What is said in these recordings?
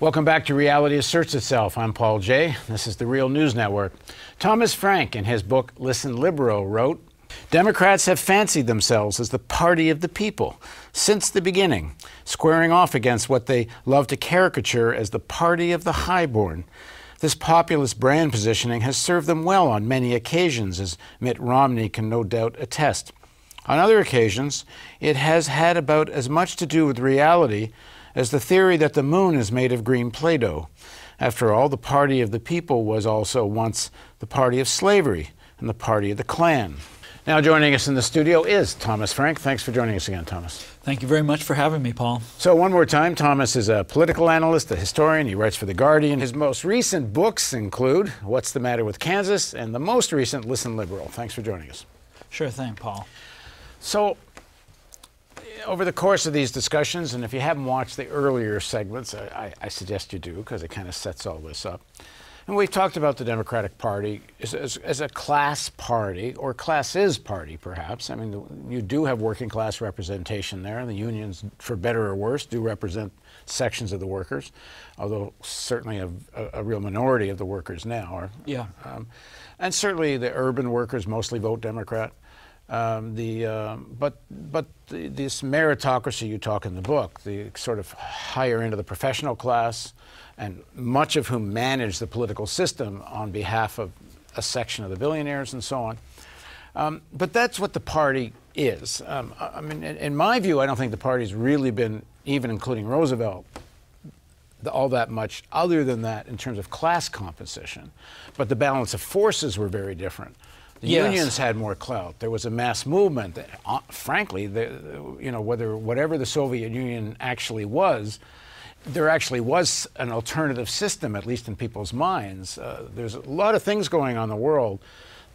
Welcome back to Reality Asserts Itself. I'm Paul Jay. This is the Real News Network. Thomas Frank, in his book Listen Liberal, wrote Democrats have fancied themselves as the party of the people since the beginning, squaring off against what they love to caricature as the party of the highborn. This populist brand positioning has served them well on many occasions, as Mitt Romney can no doubt attest. On other occasions, it has had about as much to do with reality as the theory that the moon is made of green Play Doh. After all, the party of the people was also once the party of slavery and the party of the Klan. Now, joining us in the studio is Thomas Frank. Thanks for joining us again, Thomas. Thank you very much for having me, Paul. So, one more time, Thomas is a political analyst, a historian. He writes for The Guardian. His most recent books include What's the Matter with Kansas and the most recent Listen Liberal. Thanks for joining us. Sure thing, Paul. So, over the course of these discussions, and if you haven't watched the earlier segments, I, I suggest you do because it kind of sets all this up. And we've talked about the Democratic Party as, as, as, a class party, or classes party, perhaps. I mean, the, you do have working class representation there, and the unions, for better or worse, do represent sections of the workers, although certainly a, a, a real minority of the workers now are. Yeah. Um, and certainly the urban workers mostly vote Democrat. Um, the, uh, but but the, this meritocracy you talk in the book, the sort of higher end of the professional class, and much of whom manage the political system on behalf of a section of the billionaires and so on. Um, but that's what the party is. Um, I mean, in, in, my view, I don't think the party's really been, even including Roosevelt, all that much other than that in terms of class composition. But the balance of forces were very different. The yes. unions had more clout. There was a mass movement. Uh, frankly, the, you know, whether whatever the Soviet Union actually was, there actually was an alternative system, at least in people's minds. Uh, there's a lot of things going on in the world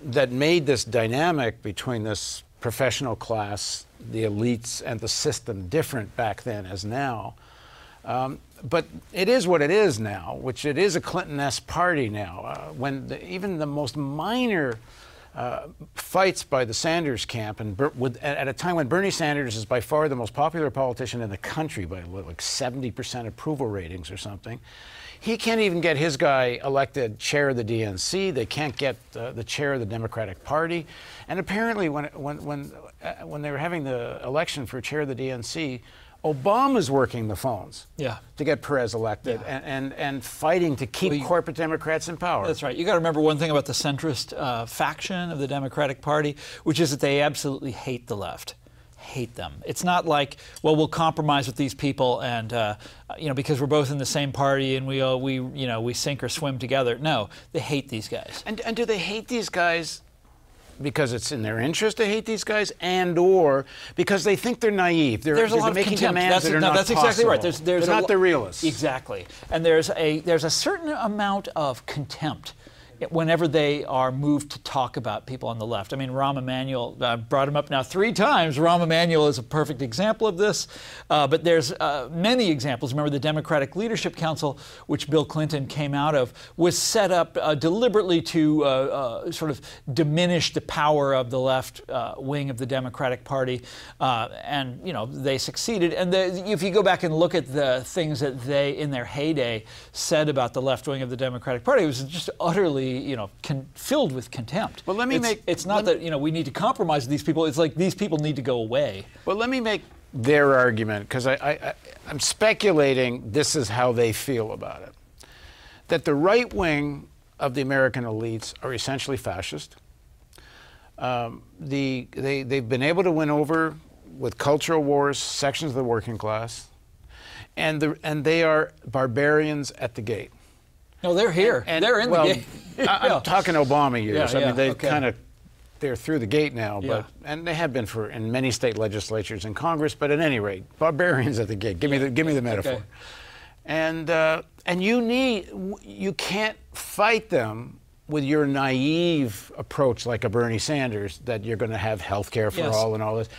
that made this dynamic between this professional class, the elites, and the system different back then as now. Um, but it is what it is now, which it is a Clinton-esque party now. Uh, when the, even the most minor uh, fights by the Sanders camp, and with, at a time when Bernie Sanders is by far the most popular politician in the country by like 70% approval ratings or something. He can't even get his guy elected chair of the DNC. They can't get uh, the chair of the Democratic Party. And apparently, when, when, when, uh, when they were having the election for chair of the DNC, Obama's working the phones yeah. to get Perez elected yeah. and, and, and fighting to keep well, you, corporate Democrats in power. That's right. You got to remember one thing about the centrist uh, faction of the Democratic Party, which is that they absolutely hate the left. Hate them. It's not like, well, we'll compromise with these people, and uh, you know, because we're both in the same party and we, uh, we, you know, we sink or swim together. No, they hate these guys. And, and do they hate these guys because it's in their interest to hate these guys, and or because they think they're naive. They're, there's a lot of making contempt. demands that's, that are no, not That's possible. exactly right. There's, there's they're not the realists. Exactly, and there's a there's a certain amount of contempt whenever they are moved to talk about people on the left. I mean, Rahm Emanuel, I uh, brought him up now three times. Rahm Emanuel is a perfect example of this, uh, but there's uh, many examples. Remember, the Democratic Leadership Council, which Bill Clinton came out of, was set up uh, deliberately to uh, uh, sort of diminish the power of the left wing of the Democratic Party, and you know they succeeded. And the, if you go back and look at the things that they, in their heyday, said about the left wing of the Democratic Party, it was just utterly you know, con- filled with contempt. Well, let me it's, make. It's not that you know we need to compromise with these people. It's like these people need to go away. Well, let me make their argument because I, I, I'm speculating this is how they feel about it. That the right wing of the American elites are essentially fascist. Um, the, they, they've been able to win over with cultural wars sections of the working class, and, the, and they are barbarians at the gate. No, they're here. And, and they're in well, the gate. I, am talking Obama years. Yeah, I mean, they okay. kind of they're through the gate now, yeah. but and they have been for in many state legislatures and Congress. But at any rate, barbarians at the gate. Give me the give me the metaphor. Okay. And uh, and you need you can't fight them with your naive approach like a Bernie Sanders that you're going to have health care for yes. all and all this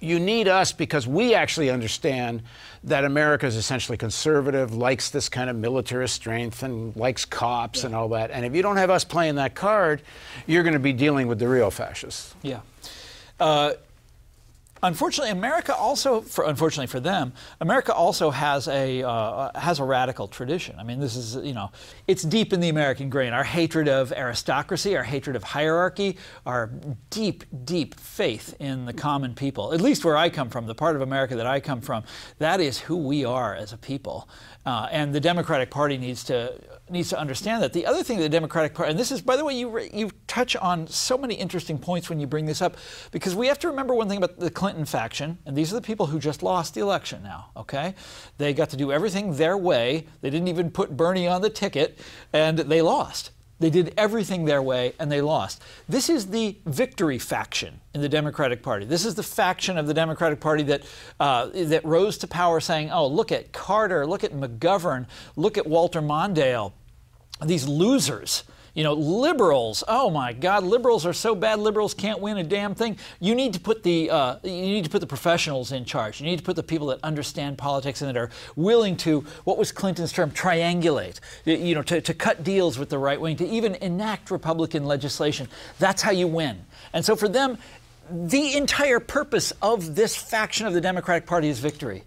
you need us because we actually understand that America is essentially conservative, likes this kind of militarist strength, and likes cops yeah. and all that. And if you don't have us playing that card, you're going to be dealing with the real fascists. Yeah. Uh, unfortunately, America also, for, unfortunately for them, America also has a uh, has a radical tradition. I mean, this is you know, it's deep in the American grain. Our hatred of aristocracy, our hatred of hierarchy, our deep, deep faith in the common people. At least where I come from, the part of America that I come from, that is who we are as a people. Uh, and the Democratic Party needs to needs to understand that. The other thing the Democratic Party, and this is, by the way, you you touch on so many interesting points when you bring this up, because we have to remember one thing about the Clinton faction, and these are the people who just lost the election now. Okay, they got to do everything their way. They didn't even put Bernie on the ticket, and they lost. They did everything their way and they lost. This is the victory faction in the Democratic Party. This is the faction of the Democratic Party that, uh, that rose to power saying, oh, look at Carter, look at McGovern, look at Walter Mondale, these losers you know, liberals. Oh my God, liberals are so bad. Liberals can't win a damn thing. You need to put the uh, you need to put the professionals in charge. You need to put the people that understand politics and that are willing to what was Clinton's term triangulate. You know, to, to cut deals with the right wing, to even enact Republican legislation. That's how you win. And so for them, the entire purpose of this faction of the Democratic Party is victory.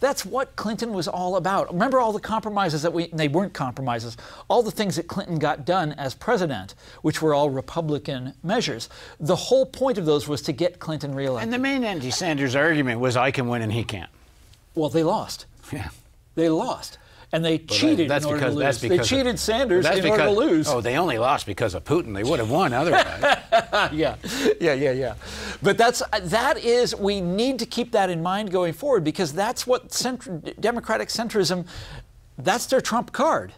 That's what Clinton was all about. Remember all the compromises that we, they weren't compromises, all the things that Clinton got done as president, which were all Republican measures. The whole point of those was to get Clinton reelected. And the main anti Sanders argument was I can win and he can't. Well, they lost. Yeah. They lost and they uh, cheated that's in order because, to lose. That's because they cheated of, Sanders in because, order to lose. Oh, they only lost because of Putin. They would have won otherwise. yeah, yeah, yeah, yeah. But that's uh, that is we need to keep that in mind going forward because that's what Democratic centrism. That's their trump card.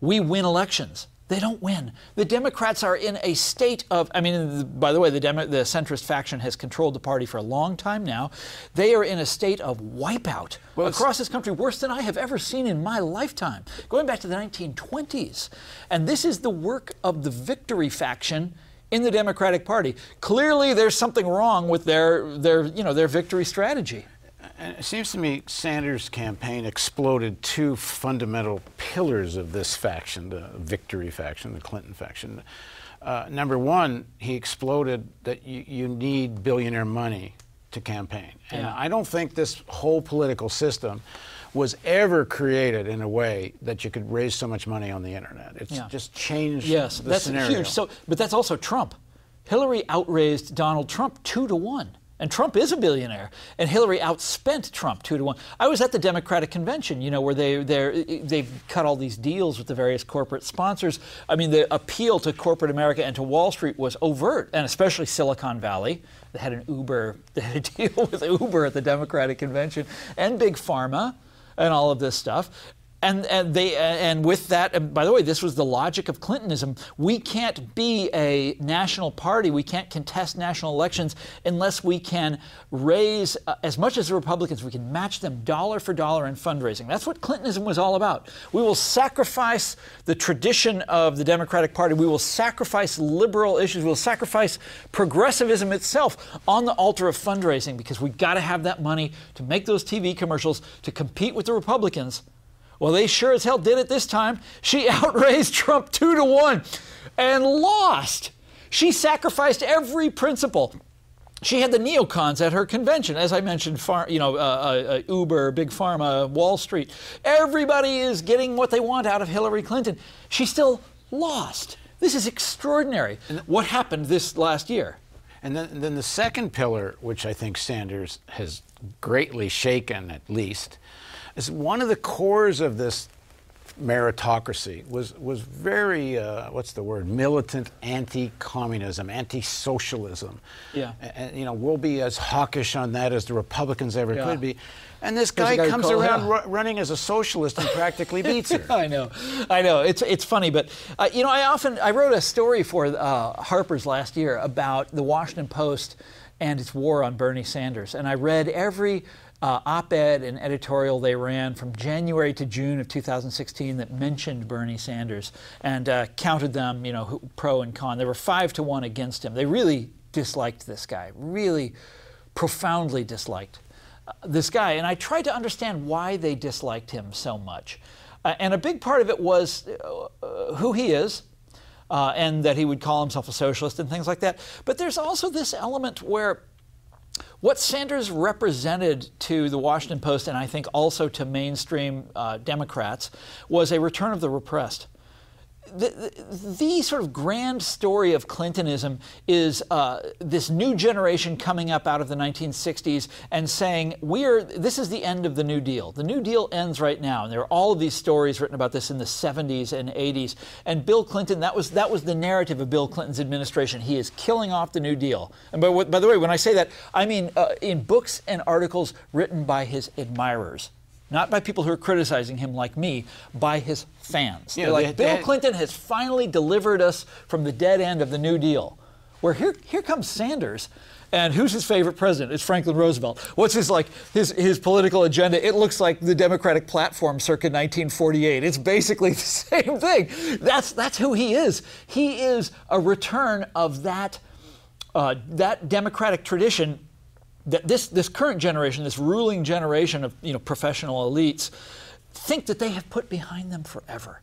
We win elections. They don't win. The Democrats are in a state of, I mean, by the way, the, Demo, the centrist faction has controlled the party for a long time now. They are in a state of wipeout well, across this country, worse than I have ever seen in my lifetime, going back to the 1920s. And this is the work of the victory faction in the Democratic Party. Clearly, there's something wrong with their, their, you know, their victory strategy. And it seems to me Sanders' campaign exploded two fundamental pillars of this faction, the victory faction, the Clinton faction. Uh, number one, he exploded that you, you need billionaire money to campaign. And yeah. I don't think this whole political system was ever created in a way that you could raise so much money on the internet. It's yeah. just changed yes, that's scenario. huge. So, but that's also Trump. Hillary outraised Donald Trump two to one. And Trump is a billionaire, and Hillary outspent Trump two to one. I was at the Democratic convention, you know, where they they've cut all these deals with the various corporate sponsors. I mean, the appeal to corporate America and to Wall Street was overt, and especially Silicon Valley. They had an Uber, they had a deal with Uber at the Democratic convention, and Big Pharma, and all of this stuff. And, and they and with that, and by the way, this was the logic of Clintonism. We can't be a national party. We can't contest national elections unless we can raise uh, as much as the Republicans. We can match them dollar for dollar in fundraising. That's what Clintonism was all about. We will sacrifice the tradition of the Democratic Party. We will sacrifice liberal issues. We will sacrifice progressivism itself on the altar of fundraising because we've got to have that money to make those TV commercials to compete with the Republicans well, they sure as hell did it this time. She outraised Trump two to one and lost. She sacrificed every principle. She had the neocons at her convention, as I mentioned. Far, you know, uh, uh, Uber, Big Pharma, Wall Street. Everybody is getting what they want out of Hillary Clinton. She still lost. This is extraordinary. What happened this last year? And then, then the second pillar, which I think Sanders has greatly shaken, at least, is one of the cores of this meritocracy was was very uh, what's the word? Militant anti-communism anti-socialism. Yeah. And, you know we'll be as hawkish on that as the republicans ever yeah. could be. And this guy, guy comes around running as a socialist and practically beats her. I know. I know. It's it's funny but uh, you know i often i wrote a story for uh, harper's last year about the washington post and its war on bernie sanders. And i read every uh, op-ed and editorial they ran from January to June of 2016 that mentioned Bernie Sanders and uh, counted them, you know, pro and con. There were five to one against him. They really disliked this guy, really profoundly disliked uh, this guy. And I tried to understand why they disliked him so much. Uh, and a big part of it was uh, who he is, uh, and that he would call himself a socialist and things like that. But there's also this element where What Sanders represented to the Washington Post and I think also to mainstream uh, Democrats was a return of the repressed the, the, sort of grand story of Clintonism is uh, this new generation coming up out of the 1960s and saying we're this is the end of the New Deal. The New Deal ends right now, and there are all of these stories written about this in the 70s and 80s. And Bill Clinton, that was that was the narrative of Bill Clinton's administration. He is killing off the New Deal. And by, by the way, when I say that, I mean uh, in books and articles written by his admirers not by people who are criticizing him like me, by his fans. Yeah, They're like, they, Bill they, Clinton has finally delivered us from the dead end of the New Deal. Where here, here comes Sanders. And who's his favorite president? It's Franklin Roosevelt. What's his like his his political agenda? It looks like the Democratic platform circa 1948. It's basically the same thing. That's that's who he is. He is a return of that uh, that Democratic tradition that this, this current generation, this ruling generation of you know, professional elites, think that they have put behind them forever.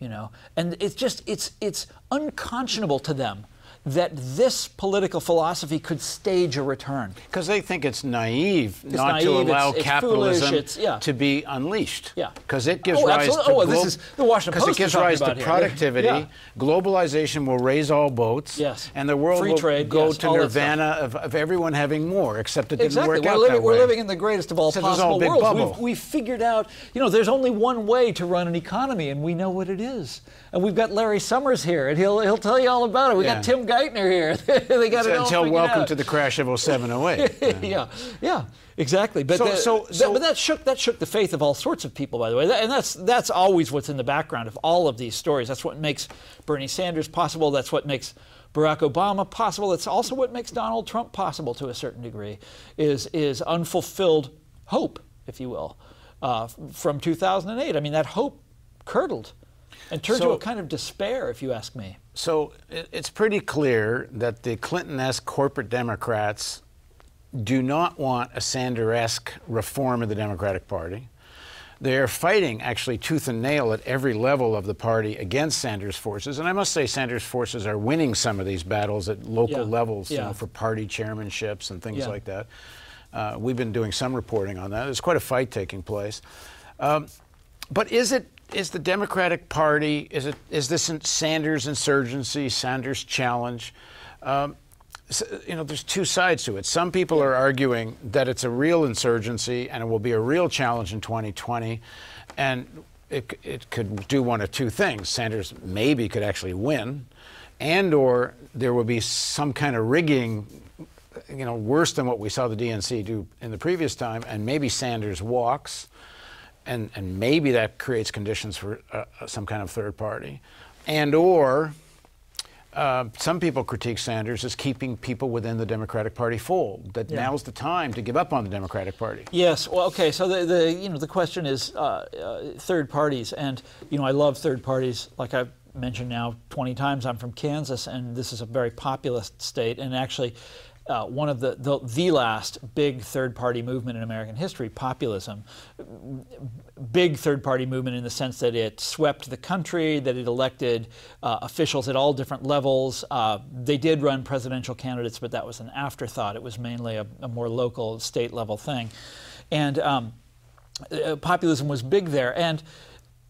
You know, and it's just it's it's unconscionable to them that this political philosophy could stage a return. Because they think it's naive it's not naive, to allow it's, it's capitalism foolish, yeah. to be unleashed. Yeah. Because it gives oh, rise absolutely. to oh, this is the Washington Post it gives rise to productivity. Yeah. Globalization will raise all boats. Yes. And the world Free will trade, go yes, to nirvana of, of, everyone having more, except it didn't work we're out living, that We're living in the greatest of all Except possible all worlds. Bubble. We've, we've figured out, you know, there's only one way to run an economy, and we know what it is. And we've got Larry Summers here, and he'll he'll tell you all about it. We yeah. got Tim Geithner here. they got it all Until welcome out. to the crash of 0708. yeah. yeah, yeah, exactly. But, so, the, so, so, that, but that shook that shook the faith of all sorts of people, by the way. And that's that's always what's in the background of all of these stories. That's what makes Bernie Sanders possible. That's what makes Barack Obama possible. It's also what makes Donald Trump possible to a certain degree. Is is unfulfilled hope, if you will, uh, from 2008. I mean, that hope curdled and turn so, to a kind of despair, if you ask me. So it's pretty clear that the Clinton-esque corporate Democrats do not want a Sanders-esque reform of the Democratic Party. They're fighting actually tooth and nail at every level of the party against Sanders forces. And I must say, Sanders forces are winning some of these battles at local yeah. levels yeah. you know, for party chairmanships and things yeah. like that. Uh, we've been doing some reporting on that. There's quite a fight taking place. Um, but is it is the Democratic Party, is, it, is this Sanders insurgency, Sanders challenge? Um, you know, there's two sides to it. Some people are arguing that it's a real insurgency and it will be a real challenge in 2020. And it, it could do one of two things. Sanders maybe could actually win, and or there will be some kind of rigging, you know, worse than what we saw the DNC do in the previous time, and maybe Sanders walks and, and maybe that creates conditions for uh, uh, some kind of third party. And or uh, some people critique Sanders as keeping people within the Democratic Party fold. That yeah. now's the time to give up on the Democratic Party. Yes. Well, okay. So the, the you know the question is uh, uh, third parties, and you know I love third parties. Like I've mentioned now 20 times, I'm from Kansas, and this is a very populist state, and actually uh, one of the, the, the last big third party movement in American history, populism. Big third party movement in the sense that it swept the country, that it elected uh, officials at all different levels. Uh, they did run presidential candidates, but that was an afterthought. It was mainly a, a more local, state level thing. And um, uh, populism was big there. And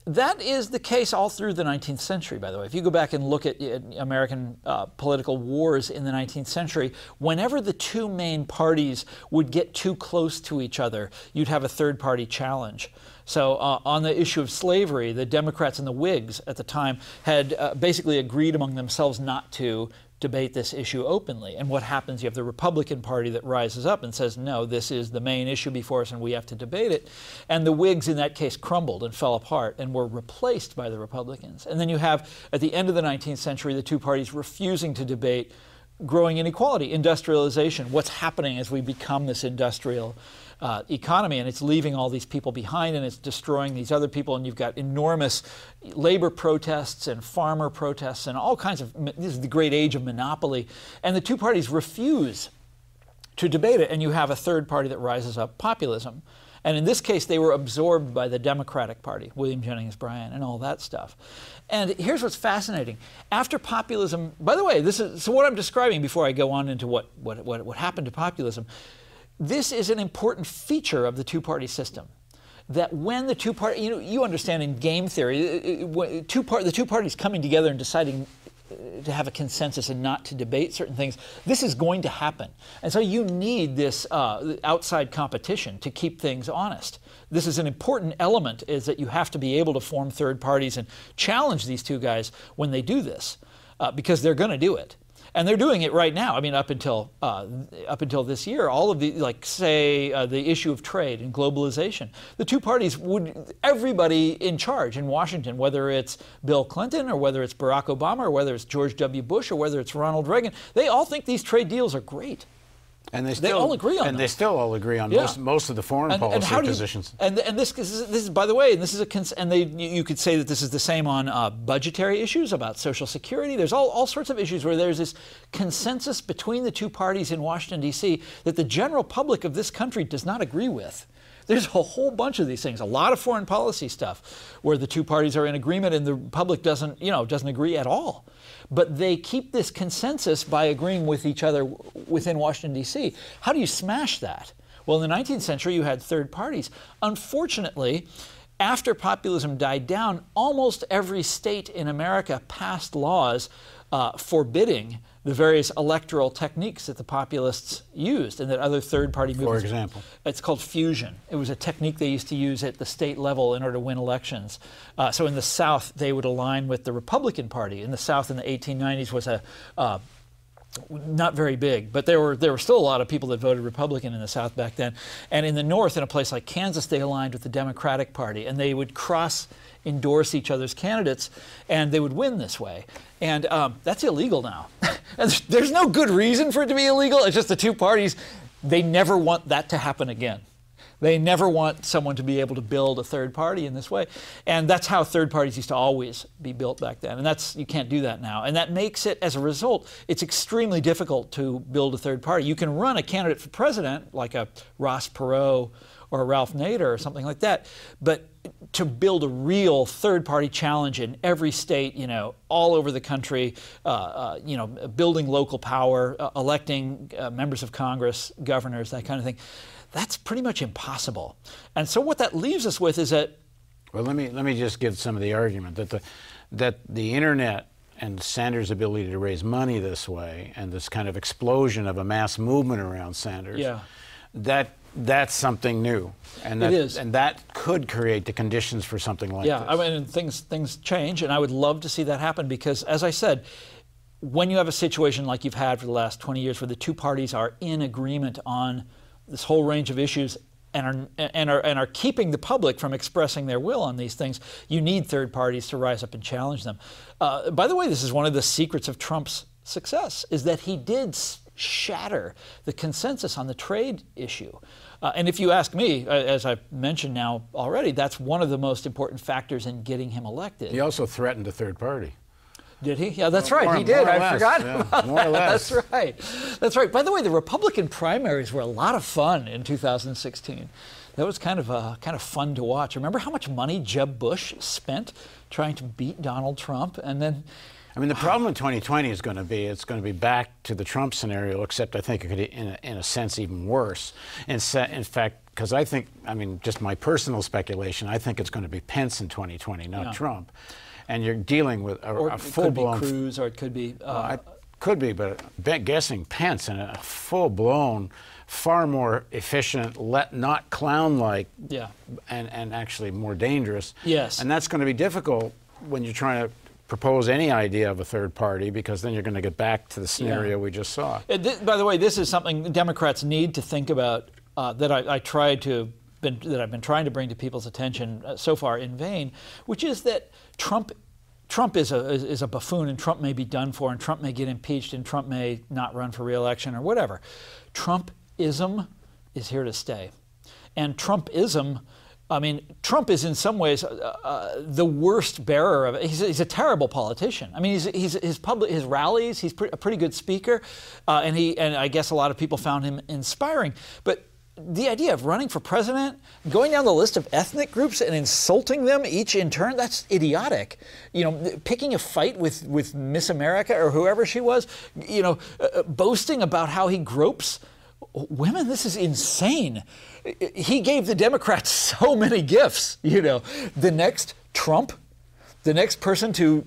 that is the case all through the 19th century, by the way. If you go back and look at American uh, political wars in the 19th century, whenever the two main parties would get too close to each other, you'd have a third party challenge. So, uh, on the issue of slavery, the Democrats and the Whigs at the time had uh, basically agreed among themselves not to debate this issue openly. And what happens? You have the Republican Party that rises up and says, no, this is the main issue before us and we have to debate it. And the Whigs in that case crumbled and fell apart and were replaced by the Republicans. And then you have, at the end of the 19th century, the two parties refusing to debate growing inequality, industrialization, what's happening as we become this industrial uh, economy, and it's leaving all these people behind and it's destroying these other people. And you've got enormous labor protests and farmer protests and all kinds of. This is the great age of monopoly, and the two parties refuse to debate it, and you have a third party that rises up, populism. And in this case, they were absorbed by the Democratic Party, William Jennings Bryan, and all that stuff. And here's what's fascinating. After populism, by the way, this is so what I'm describing before I go on into what, what, what, what happened to populism. This is an important feature of the two party system that when the two parties, you know, you understand in game theory, uh, uh, two part, the two parties coming together and deciding to have a consensus and not to debate certain things. This is going to happen. And so you need this uh, outside competition to keep things honest. This is an important element is that you have to be able to form third parties and challenge these two guys when they do this uh, because they're going to do it and they're doing it right now. I mean, up until uh, up until this year, all of the like say uh, the issue of trade and globalization, the two parties would everybody in charge in Washington, whether it's Bill Clinton or whether it's Barack Obama or whether it's George W. Bush or whether it's Ronald Reagan, they all think these trade deals are great. And they, still, they all agree on and them. they still all agree on Yeah. most, most of the foreign and, policy and how do you- positions. and and this, this is, this is by the way, and this is a cons- and they you you could say that this is the same on uh, budgetary issues about Social Security. There's all, all sorts of issues where there's this consensus between the two parties in Washington D.C. that the general public of this country does not agree with. There's a whole bunch of these things, a lot of foreign policy stuff, where the two parties are in agreement and the public doesn't, you know, doesn't agree at all. But they keep this consensus by agreeing with each other within Washington D.C. How do you smash that? Well, in the 19th century, you had third parties. Unfortunately, after populism died down, almost every state in America passed laws uh, forbidding the various electoral techniques that the populists used and that other third party movements. For example? It's called fusion. It was a technique they used to use at the state level in order to win elections. Uh, so in the South, they would align with the Republican Party. In the South, in the 1890s, was a uh, not very big, but there were there were still a lot of people that voted Republican in the South back then. And in the North, in a place like Kansas, they aligned with the Democratic Party, and they would cross endorse each other's candidates, and they would win this way. And um, that's illegal now. there's no good reason for it to be illegal. It's just the two parties. They never want that to happen again. They never want someone to be able to build a third party in this way. And that's how third parties used to always be built back then. And that's you can't do that now. And that makes it as a result, it's extremely difficult to build a third party. You can run a candidate for president like a Ross Perot or a Ralph Nader or something like that, but to build a real third party challenge in every state, you know, all over the country, uh, uh, you know, building local power, uh, electing uh, members of Congress, governors, that kind of thing, that's pretty much impossible. And so what that leaves us with is that Well, let me let me just give some of the argument that the that the internet and Sanders' ability to raise money this way and this kind of explosion of a mass movement around Sanders, Yeah. that that's something new, and It that, is. and that could create the conditions for something like Yeah, this. I mean, things things change, and I would love to see that happen because, as I said, when you have a situation like you've had for the last 20 years, where the two parties are in agreement on this whole range of issues and are and are and are keeping the public from expressing their will on these things, you need third parties to rise up and challenge them. Uh, by the way, this is one of the secrets of Trump's success is that he did shatter the consensus on the trade issue. Uh, and if you ask me, uh, as I've mentioned now already, that's one of the most important factors in getting him elected. he also threatened a third party. Did he? Yeah, that's More- right. he did. I less, forgot yeah, about more or that. less. That's right. That's right. By the way, the Republican primaries were a lot of fun in 2016. That was kind of uh, kind of fun to watch. Remember how much money Jeb Bush spent trying to beat Donald Trump, and then I mean, the problem in 2020 is going to be it's going to be back to the Trump scenario, except I think it could, in a, in a sense, even worse. In, se- in fact, because I think, I mean, just my personal speculation, I think it's going to be Pence in 2020, not Yeah. Trump. And you're dealing with a, or a it could be Cruz, or it could be. Uh, I could be, but bet guessing Pence in a full-blown, far more efficient, let not clown-like, Yeah. and and actually more dangerous. Yes. And that's going to be difficult when you're trying to propose any idea of a third party, because then you're going to get back to the scenario we just saw. Uh, thi- by the way, this is something Democrats need to think about uh, that I, I tried to been, that I've been trying to bring to people's attention uh, so far in vain, which is that Trump. Trump is a is, is a buffoon, and Trump may be done for, and Trump may get impeached, and Trump may not run for reelection or whatever. Trumpism is here to stay, and Trumpism. I mean, Trump is in some ways uh, uh, the worst bearer of it. He's, he's a terrible politician. I mean, he's, he's his public his rallies. He's pre- a pretty good speaker, uh, and he and I guess a lot of people found him inspiring. But the idea of running for president, going down the list of ethnic groups and insulting them each in turn, that's idiotic. You know, picking a fight with, with Miss America or whoever she was, you know, uh, boasting about how he gropes women, this is insane. He gave the Democrats so many gifts, you know. The next Trump, the next person to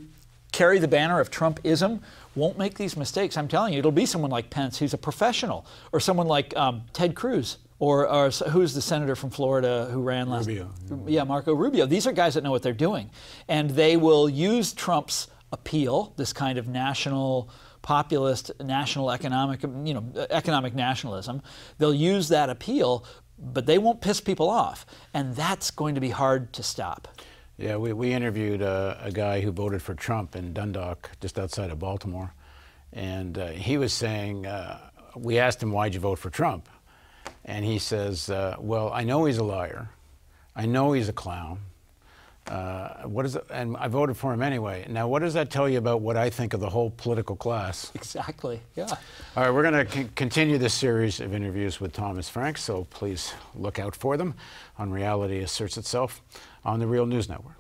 carry the banner of Trumpism won't make these mistakes. I'm telling you, it'll be someone like Pence, who's a professional, or someone like um, Ted Cruz, or, or, who's the senator from Florida who ran last? Rubio. Yeah, Marco Rubio. These are guys that know what they're doing, and they will use Trump's appeal, this kind of national populist national economic you know economic nationalism they'll use that appeal but they won't piss people off and that's going to be hard to stop yeah, we, we interviewed a, a, guy who voted for Trump in Dundalk, just outside of Baltimore. And uh, he was saying, uh, we asked him, why'd you vote for Trump? And he says, uh, well, I know he's a liar. I know he's a clown. Uh, what is it? And I voted for him anyway. Now, what does that tell you about what I think of the whole political class? Exactly. Yeah. All right, we're going to c- continue this series of interviews with Thomas Frank, so please look out for them on Reality Asserts Itself on the Real News Network.